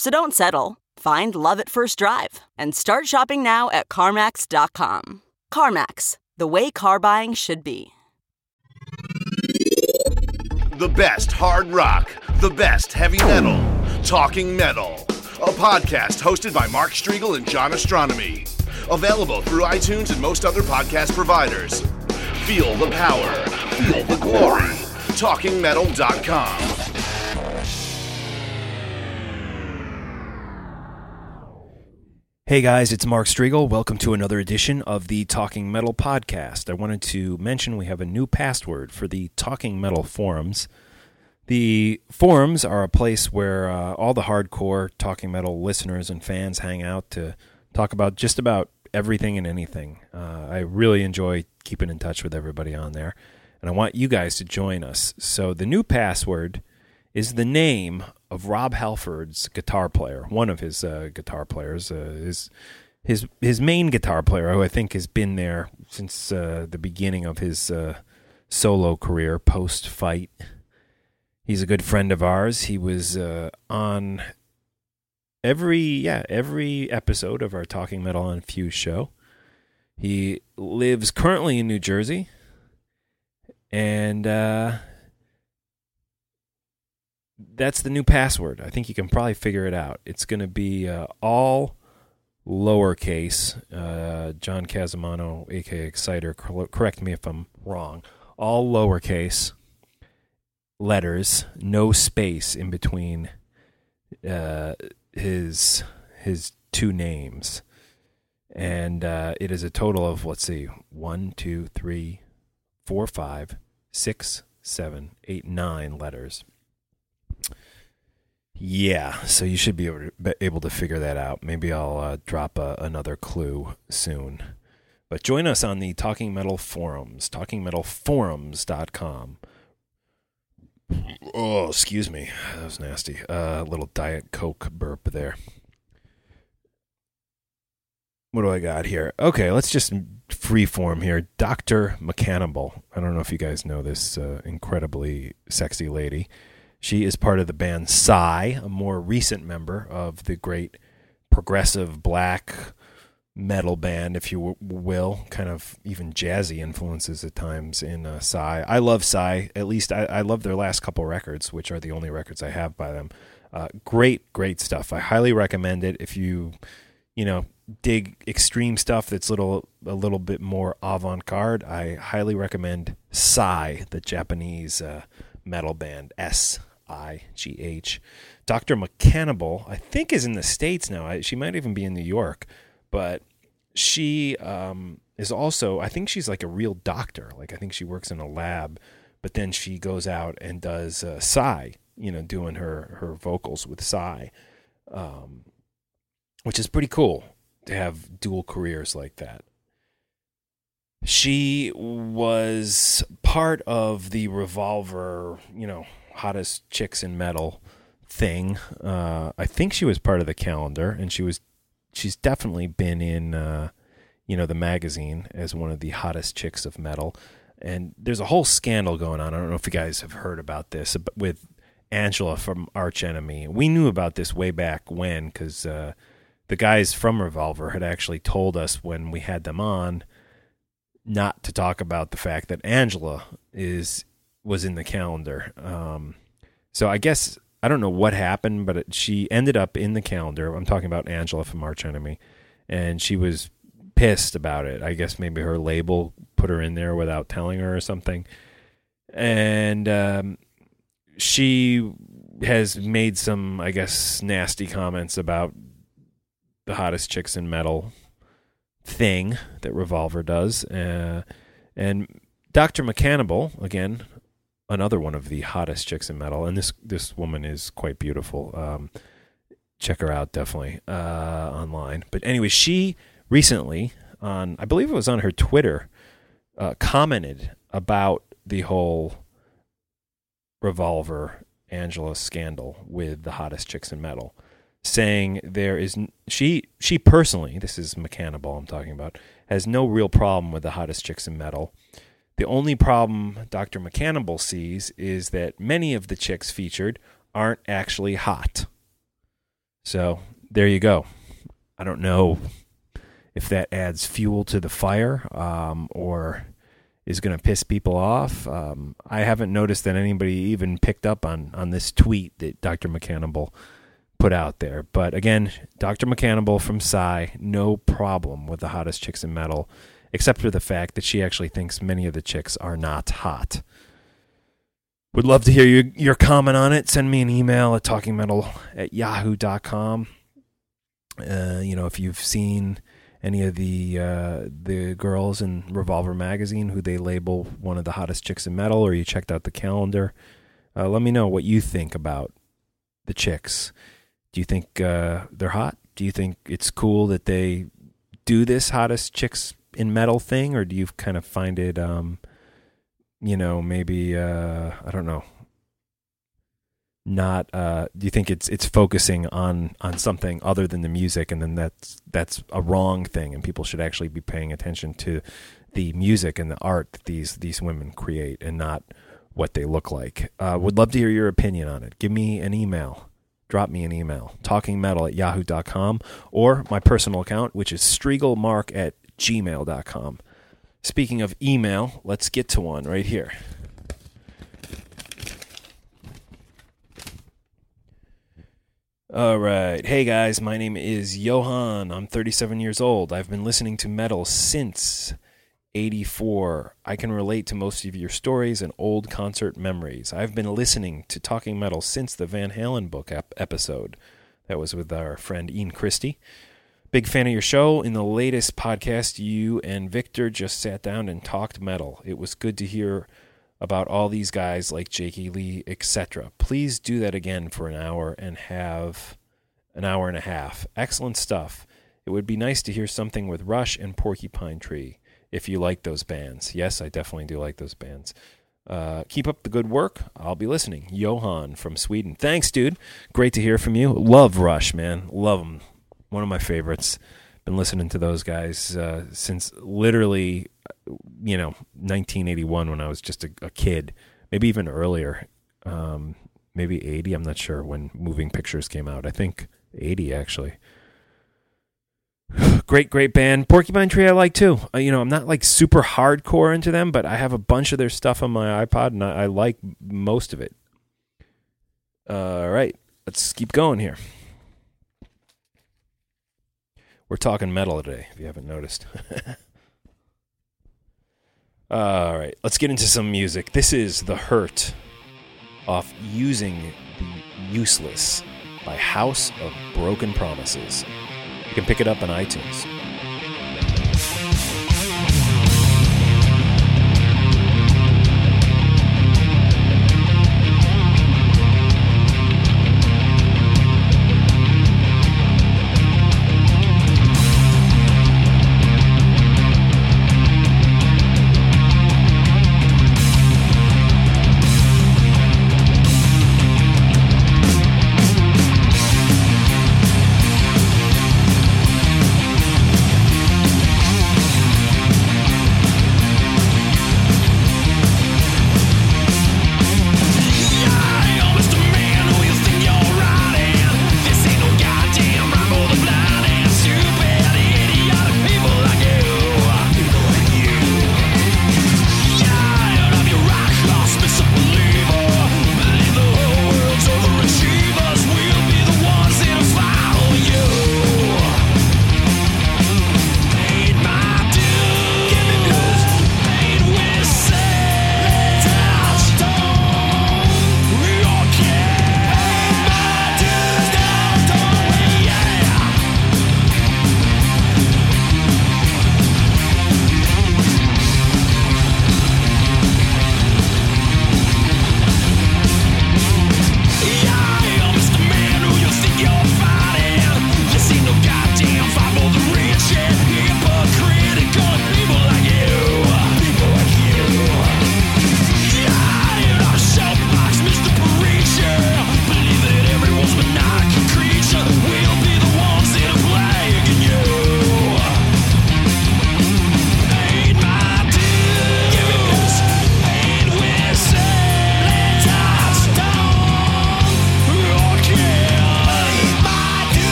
So don't settle. Find love at first drive and start shopping now at CarMax.com. CarMax, the way car buying should be. The best hard rock, the best heavy metal, Talking Metal, a podcast hosted by Mark Strigl and John Ostronomy. Available through iTunes and most other podcast providers. Feel the power, feel the glory. TalkingMetal.com. Hey guys, it's Mark Strigl. Welcome to another edition of the Talking Metal podcast. I wanted to mention we have a new password for the Talking Metal forums. The forums are a place where uh, all the hardcore Talking Metal listeners and fans hang out to talk about just about everything and anything. Uh, I really enjoy keeping in touch with everybody on there, and I want you guys to join us. So the new password is the name of Rob Halford's guitar player, one of his uh, guitar players, uh, his his his main guitar player, who I think has been there since uh, the beginning of his uh, solo career post fight. He's a good friend of ours. He was uh, on every yeah every episode of our Talking Metal and Fuse show. He lives currently in New Jersey, and uh, that's the new password. I think you can probably figure it out. It's going to be uh, all lowercase. Uh, John Casamano, aka Exciter, correct me if I'm wrong. All lowercase letters, no space in between uh, his his two names, and uh, it is a total of let's see, one, two, three, four, five, six, seven, eight, nine letters. Yeah, so you should be able to, figure that out. Maybe I'll uh, drop a, another clue soon. But join us on the Talking Metal forums, talkingmetalforums.com. Oh, excuse me. That was nasty. A uh, little Diet Coke burp there. What do I got here? Okay, let's just freeform here. Dr. Mikannibal. I don't know if you guys know this uh, incredibly sexy lady. She is part of the band Sigh, a more recent member of the great progressive black metal band, if you will, kind of even jazzy influences at times in uh, Sigh. I love Sigh. At least I, I, love their last couple records, which are the only records I have by them. Uh, great, great stuff. I highly recommend it if you, you know, dig extreme stuff that's little a little bit more avant garde. I highly recommend Sigh, the Japanese uh, metal band S I G H. Dr. Mikannibal, I think, is in the States now. She might even be in New York, but she um, is also, I think she's like a real doctor. Like, I think she works in a lab, but then she goes out and does uh, Sigh, you know, doing her, her vocals with Sigh, um, which is pretty cool to have dual careers like that. She was part of the Revolver, you know, hottest chicks in metal thing. Uh, I think she was part of the calendar, and she was she's definitely been in uh, you know the magazine as one of the hottest chicks of metal. And there's a whole scandal going on. I don't know if you guys have heard about this with Angela from Arch Enemy. We knew about this way back when because uh, the guys from Revolver had actually told us when we had them on not to talk about the fact that Angela is was in the calendar. Um, so I guess I don't know what happened, but it, she ended up in the calendar. I'm talking about Angela from Arch Enemy, and she was pissed about it. I guess maybe her label put her in there without telling her or something. And um, she has made some, I guess, nasty comments about the hottest chicks in metal thing that Revolver does. Uh, and Dr. Mikannibal, again, another one of the hottest chicks in metal, and this this woman is quite beautiful. Um, check her out definitely uh, online. But anyway, she recently on I believe it was on her Twitter uh, commented about the whole Revolver Angela scandal with the hottest chicks in metal, saying there is she she personally this is Mikannibal I'm talking about has no real problem with the hottest chicks in metal. The only problem Dr. Mikannibal sees is that many of the chicks featured aren't actually hot. So there you go. I don't know if that adds fuel to the fire um, or is going to piss people off. Um, I haven't noticed that anybody even picked up on on this tweet that Dr. Mikannibal put out there. But again, Dr. Mikannibal from Sigh, no problem with the hottest chicks in metal, except for the fact that she actually thinks many of the chicks are not hot. Would love to hear your, your comment on it. Send me an email at talkingmetal at yahoo.com. Uh, you know, if you've seen any of the uh, the girls in Revolver magazine who they label one of the hottest chicks in metal, or you checked out the calendar, uh, let me know what you think about the chicks. Do you think uh, they're hot? Do you think it's cool that they do this hottest chicks in metal thing, or do you kind of find it, um, you know, maybe uh, I don't know, not uh, do you think it's it's focusing on on something other than the music and then that's that's a wrong thing and people should actually be paying attention to the music and the art that these these women create and not what they look like? Uh, would love to hear your opinion on it. Give me an email. Drop me an email. Talkingmetal at yahoo.com or my personal account which is striglmark at gmail.com speaking of email let's get to one right here All right. Hey guys, my name is Johan. I'm 37 years old. I've been listening to metal since 84. I can relate to most of your stories and old concert memories. I've been listening to Talking Metal since the Van Halen book ep- episode. That was with our friend Ian Christe. Big fan of your show. In the latest podcast, you and Victor just sat down and talked metal. It was good to hear about all these guys like Jakey Lee, etc. Please do that again for an hour and have an hour and a half. Excellent stuff. It would be nice to hear something with Rush and Porcupine Tree if you like those bands. Yes, I definitely do like those bands. Uh, keep up the good work. I'll be listening. Johan from Sweden. Thanks, dude. Great to hear from you. Love Rush, man. Love them. One of my favorites. Been listening to those guys uh, since literally you know 1981 when I was just a, a kid, maybe even earlier, um, maybe 80. I'm not sure when Moving Pictures came out. I think 80 actually. great, great band. Porcupine Tree I like too. Uh, you know, I'm not like super hardcore into them, but I have a bunch of their stuff on my iPod, and I, I like most of it. All right, let's keep going here. We're talking metal today, if you haven't noticed. All right, let's get into some music. This is The Hurt off Using the Useless by House of Broken Promises. You can pick it up on iTunes.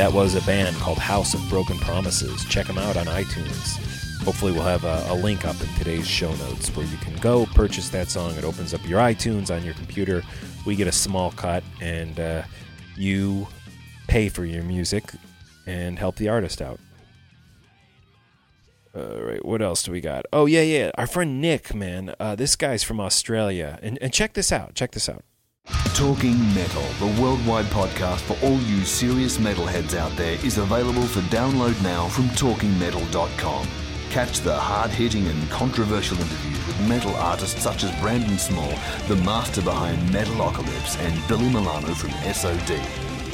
That was a band called House of Broken Promises. Check them out on iTunes. Hopefully, we'll have a, a, link up in today's show notes where you can go purchase that song. It opens up your iTunes on your computer. We get a small cut, and uh, you pay for your music and help the artist out. All right, what else do we got? Oh yeah, yeah, our friend Nick, man. Uh, this guy's from Australia, and and check this out. Check this out. Talking Metal, the worldwide podcast for all you serious metalheads out there, is available for download now from TalkingMetal.com. Catch the hard-hitting and controversial interviews with metal artists such as Brendon Small, the master behind Metalocalypse, and Billy Milano from SOD.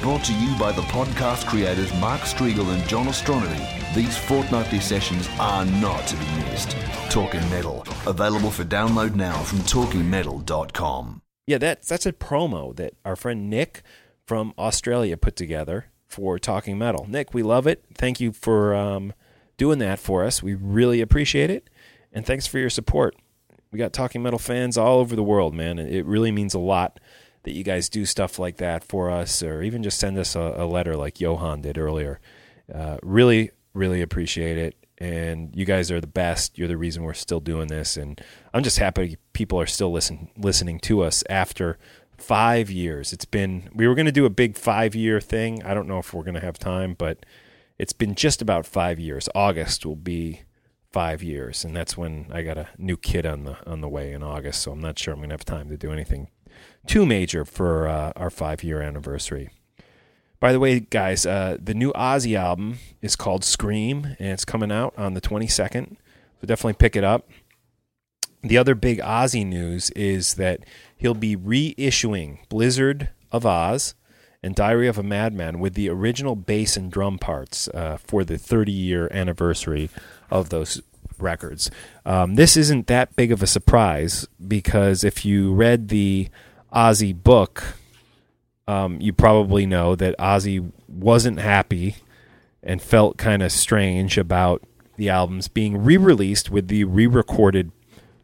Brought to you by the podcast creators Mark Strigl and John Ostronomy, these fortnightly sessions are not to be missed. Talking Metal, available for download now from TalkingMetal.com. Yeah, that's that's a promo that our friend Nick from Australia put together for Talking Metal. Nick, we love it. Thank you for um, doing that for us. We really appreciate it, and thanks for your support. We got Talking Metal fans all over the world, man. It really means a lot that you guys do stuff like that for us, or even just send us a, a letter like Johan did earlier. Uh, really, really appreciate it and you guys are the best. You're the reason we're still doing this, and I'm just happy people are still listen listening to us after five years. It's been we were going to do a big five year thing. I don't know if we're going to have time, but it's been just about five years. August will be five years, and that's when I got a new kid on the on the way in August. So I'm not sure I'm going to have time to do anything too major for uh, our five year anniversary. By the way, guys, uh, the new Ozzy album is called Scream, and it's coming out on the 22nd. So definitely pick it up. The other big Ozzy news is that he'll be reissuing Blizzard of Ozz and Diary of a Madman with the original bass and drum parts uh, for the 30 year anniversary of those records. Um, this isn't that big of a surprise because if you read the Ozzy book, um, you probably know that Ozzy wasn't happy and felt kind of strange about the albums being re-released with the re-recorded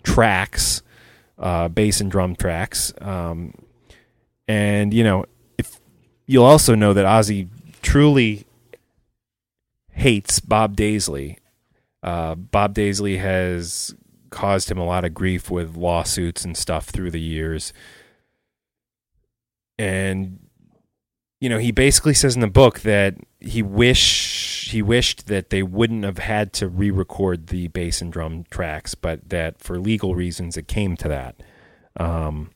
tracks, uh, bass and drum tracks. Um, and you know, if you'll also know that Ozzy truly hates Bob Daisley. Uh, Bob Daisley has caused him a lot of grief with lawsuits and stuff through the years and you know he basically says in the book that he wish he wished that they wouldn't have had to re-record the bass and drum tracks, but that for legal reasons it came to that. Um,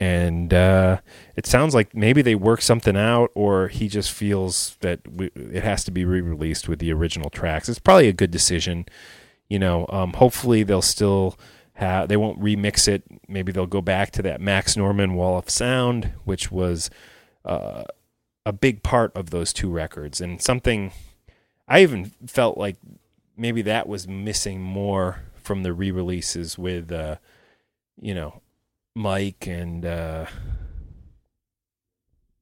and uh, it sounds like maybe they work something out, or he just feels that we, it has to be re-released with the original tracks. It's probably a good decision. You know, um, hopefully they'll still they won't remix it. Maybe they'll go back to that Max Norman Wall of Sound, which was uh, a big part of those two records, and something I even felt like maybe that was missing more from the re-releases with, uh, you know, Mike and uh,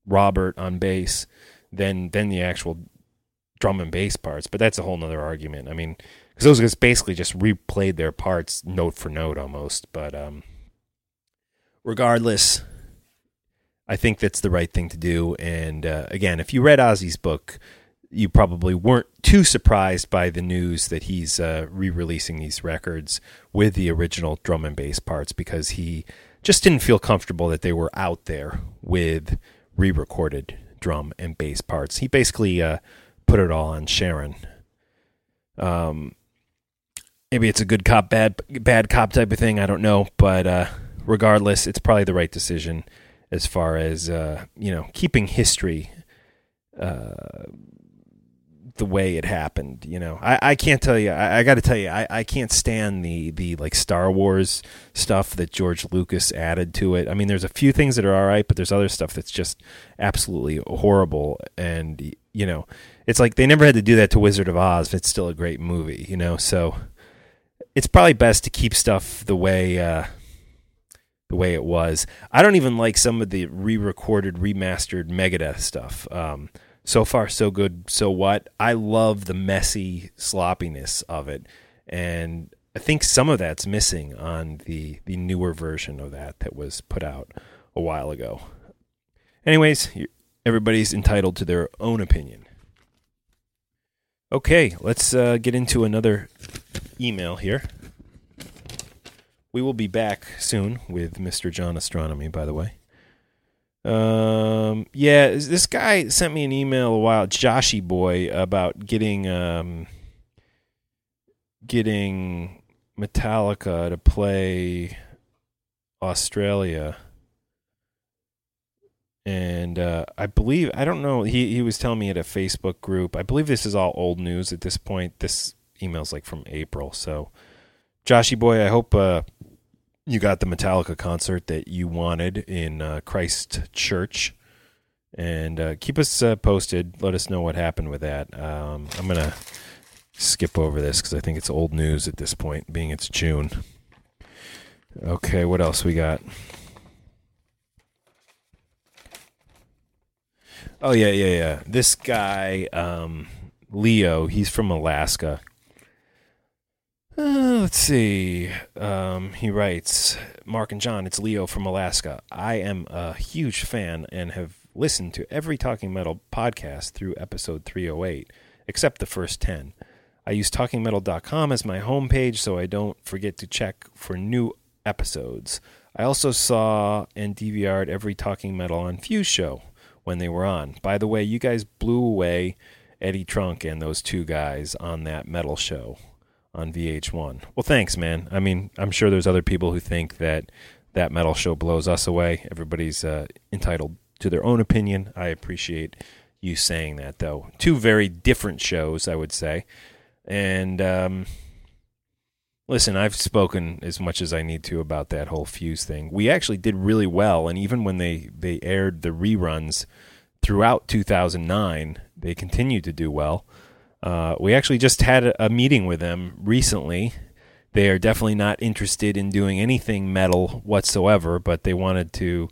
Robert on bass than than the actual drum and bass parts. But that's a whole nother argument. I mean, because those guys basically just replayed their parts note for note almost. But um, regardless, I think that's the right thing to do. And uh, again, if you read Ozzy's book, you probably weren't too surprised by the news that he's uh, re-releasing these records with the original drum and bass parts because he just didn't feel comfortable that they were out there with re-recorded drum and bass parts. He basically uh, put it all on Sharon. Um, maybe it's a good cop bad bad cop type of thing. I don't know, but uh, regardless, it's probably the right decision as far as uh, you know keeping history uh, the way it happened. You know, I, I can't tell you. I, I got to tell you, I, I can't stand the the like Star Wars stuff that George Lucas added to it. I mean, there's a few things that are all right, but there's other stuff that's just absolutely horrible. And you know, it's like they never had to do that to Wizard of Oz. It's still a great movie. You know, so it's probably best to keep stuff the way uh, the way it was. I don't even like some of the re-recorded, remastered Megadeth stuff. Um, so far, so good. So what? I love the messy sloppiness of it, and I think some of that's missing on the the newer version of that that was put out a while ago. Anyways, everybody's entitled to their own opinion. Okay, let's uh, get into another email here. We will be back soon with Mr. John Ostronomy, by the way. Um, yeah, this guy sent me an email a while, Joshy boy, about getting um, getting Metallica to play Australia. And uh, I believe I don't know. He he was telling me at a Facebook group. I believe this is all old news at this point. This email's like from April. So, Joshy boy, I hope uh, you got the Metallica concert that you wanted in uh, Christchurch, and uh, keep us uh, posted. Let us know what happened with that. Um, I'm gonna skip over this because I think it's old news at this point, being it's June. Okay, what else we got? Oh yeah, yeah, yeah. This guy, um, Leo, he's from Alaska. Uh, let's see. Um, he writes, Mark and John, it's Leo from Alaska. I am a huge fan and have listened to every Talking Metal podcast through episode 308, except the first 10. I use talkingmetal.com as my homepage so I don't forget to check for new episodes. I also saw and DVR'd every Talking Metal on Fuse show when they were on. By the way, you guys blew away Eddie Trunk and those two guys on that metal show on VH1. Well, thanks, man. I mean, I'm sure there's other people who think that that metal show blows us away. Everybody's uh, entitled to their own opinion. I appreciate you saying that, though. Two very different shows, I would say. And um, listen, I've spoken as much as I need to about that whole fuse thing. We actually did really well, and even when they they aired the reruns throughout 2009, they continued to do well. Uh, we actually just had a, a meeting with them recently. They are definitely not interested in doing anything metal whatsoever, but they wanted to.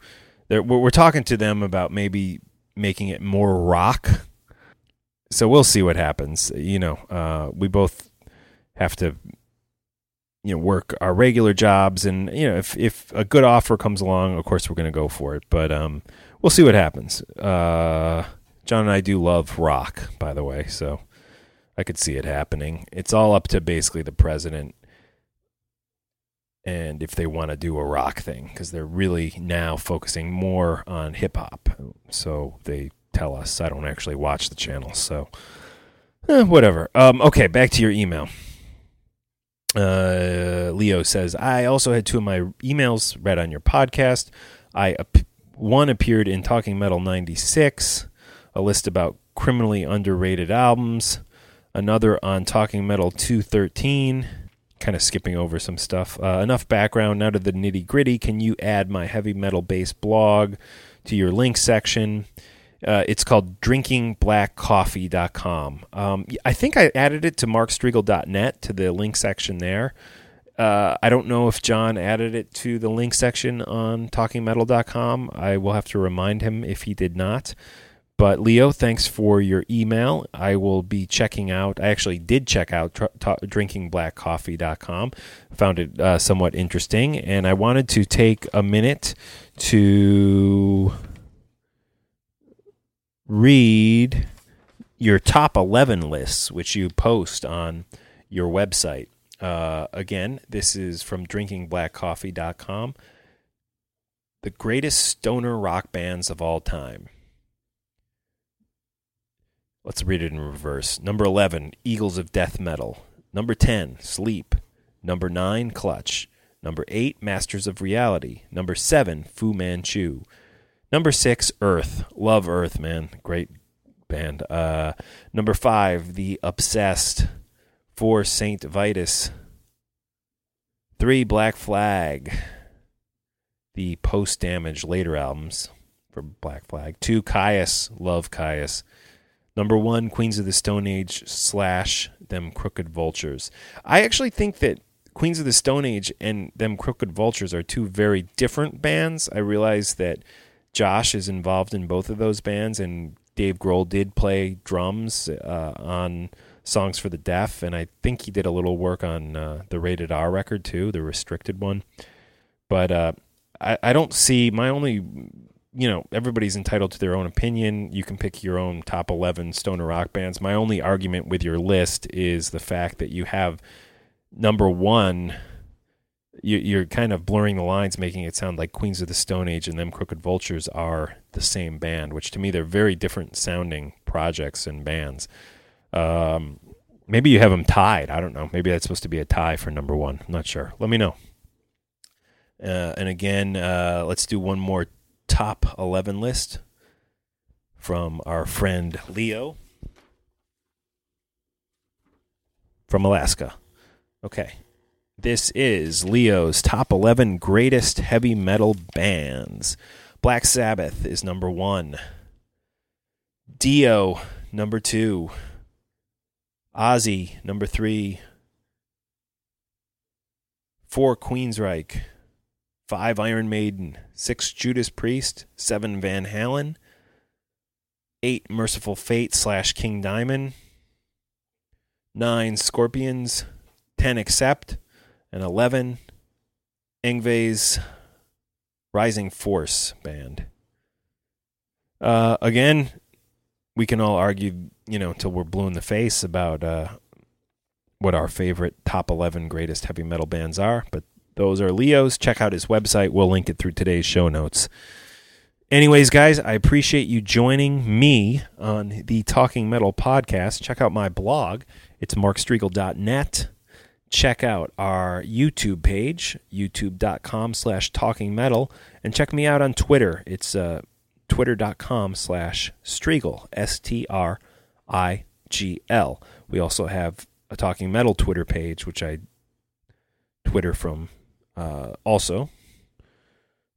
We're, talking to them about maybe making it more rock. So we'll see what happens. You know, uh, we both have to you know work our regular jobs and you know if if a good offer comes along of course we're going to go for it but um we'll see what happens uh john and i do love rock by the way so I could see it happening. It's all up to basically the president and if they want to do a rock thing because they're really now focusing more on hip hop. So they tell us. I don't actually watch the channel, so eh, whatever. Um, okay, back to your email. Uh, Leo says, I also had two of my emails read on your podcast. I one appeared in Talking Metal 96, a list about criminally underrated albums another on Talking Metal 213. Kind of skipping over some stuff. Uh, enough background. Now to the nitty gritty. Can you add my heavy metal based blog to your link section? Uh, it's called drinkingblackcoffee.com. Um, I think I added it to markstrigl.net to the link section there. Uh, I don't know if John added it to the link section on talkingmetal.com. I will have to remind him if he did not. But Leo, thanks for your email. I will be checking out. I actually did check out tr- t- drinkingblackcoffee.com. Found it uh, somewhat interesting, and I wanted to take a minute to read your top 11 lists, which you post on your website. Uh, again, this is from drinkingblackcoffee.com. The greatest stoner rock bands of all time. Let's read it in reverse. Number 11, Eagles of Death Metal. Number 10, Sleep. Number 9, Clutch. Number 8, Masters of Reality. Number 7, Fu Manchu. Number 6, Earth. Love Earth, man. Great band. Uh, number 5, The Obsessed. 4, Saint Vitus. 3, Black Flag. The post damage later albums for Black Flag. 2, Kyuss. Love Kyuss. Number one, Queens of the Stone Age slash them Crooked Vultures. I actually think that Queens of the Stone Age and them Crooked Vultures are two very different bands. I realize that Josh is involved in both of those bands, and Dave Grohl did play drums uh, on songs for the deaf, and I think he did a little work on uh, the Rated R record too, the restricted one. But uh, I, I don't see my only you know, everybody's entitled to their own opinion. You can pick your own top 11 stoner rock bands. My only argument with your list is the fact that you have number one, you, are kind of blurring the lines, making it sound like Queens of the Stone Age and them Crooked Vultures are the same band, which to me they're very different sounding projects and bands. Um, maybe you have them tied. I don't know. Maybe that's supposed to be a tie for number one. I'm not sure. Let me know. Uh, and again, uh, let's do one more top 11 list from our friend Leo from Alaska. Okay. This is Leo's top 11 greatest heavy metal bands. Black Sabbath is number one. Dio, number two. Ozzy, number three. Four Queensryche. Five Iron Maiden. Six Judas Priest. Seven Van Halen. Eight Mercyful Fate slash King Diamond. Nine Scorpions. Ten Accept and 11 Yngwie's Rising Force band. Uh, again, we can all argue, you know, until we're blue in the face about uh, what our favorite top 11 greatest heavy metal bands are, but those are Leo's. Check out his website. We'll link it through today's show notes. Anyways, guys, I appreciate you joining me on the Talking Metal podcast. Check out my blog. It's markstrigl.net check out our YouTube page, youtube.com slash talking metal, and check me out on Twitter. It's uh, twitter.com slash Strigl, S T R I G L. We also have a Talking Metal Twitter page, which I Twitter from uh, also.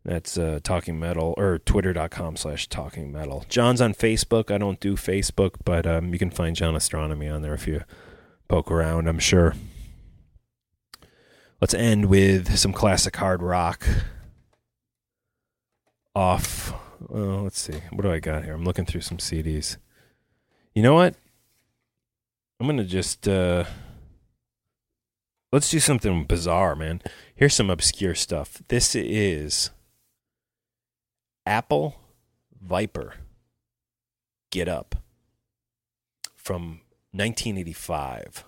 That's uh, Talking Metal or twitter.com slash Talking Metal. John's on Facebook. I don't do Facebook, but um, you can find John Ostronomy on there if you poke around, I'm sure. Let's end with some classic hard rock. Off. Well, let's see. What do I got here? I'm looking through some CDs. You know what? I'm gonna just uh, let's do something bizarre, man. Here's some obscure stuff. This is Apple Viper. Get up from 1985.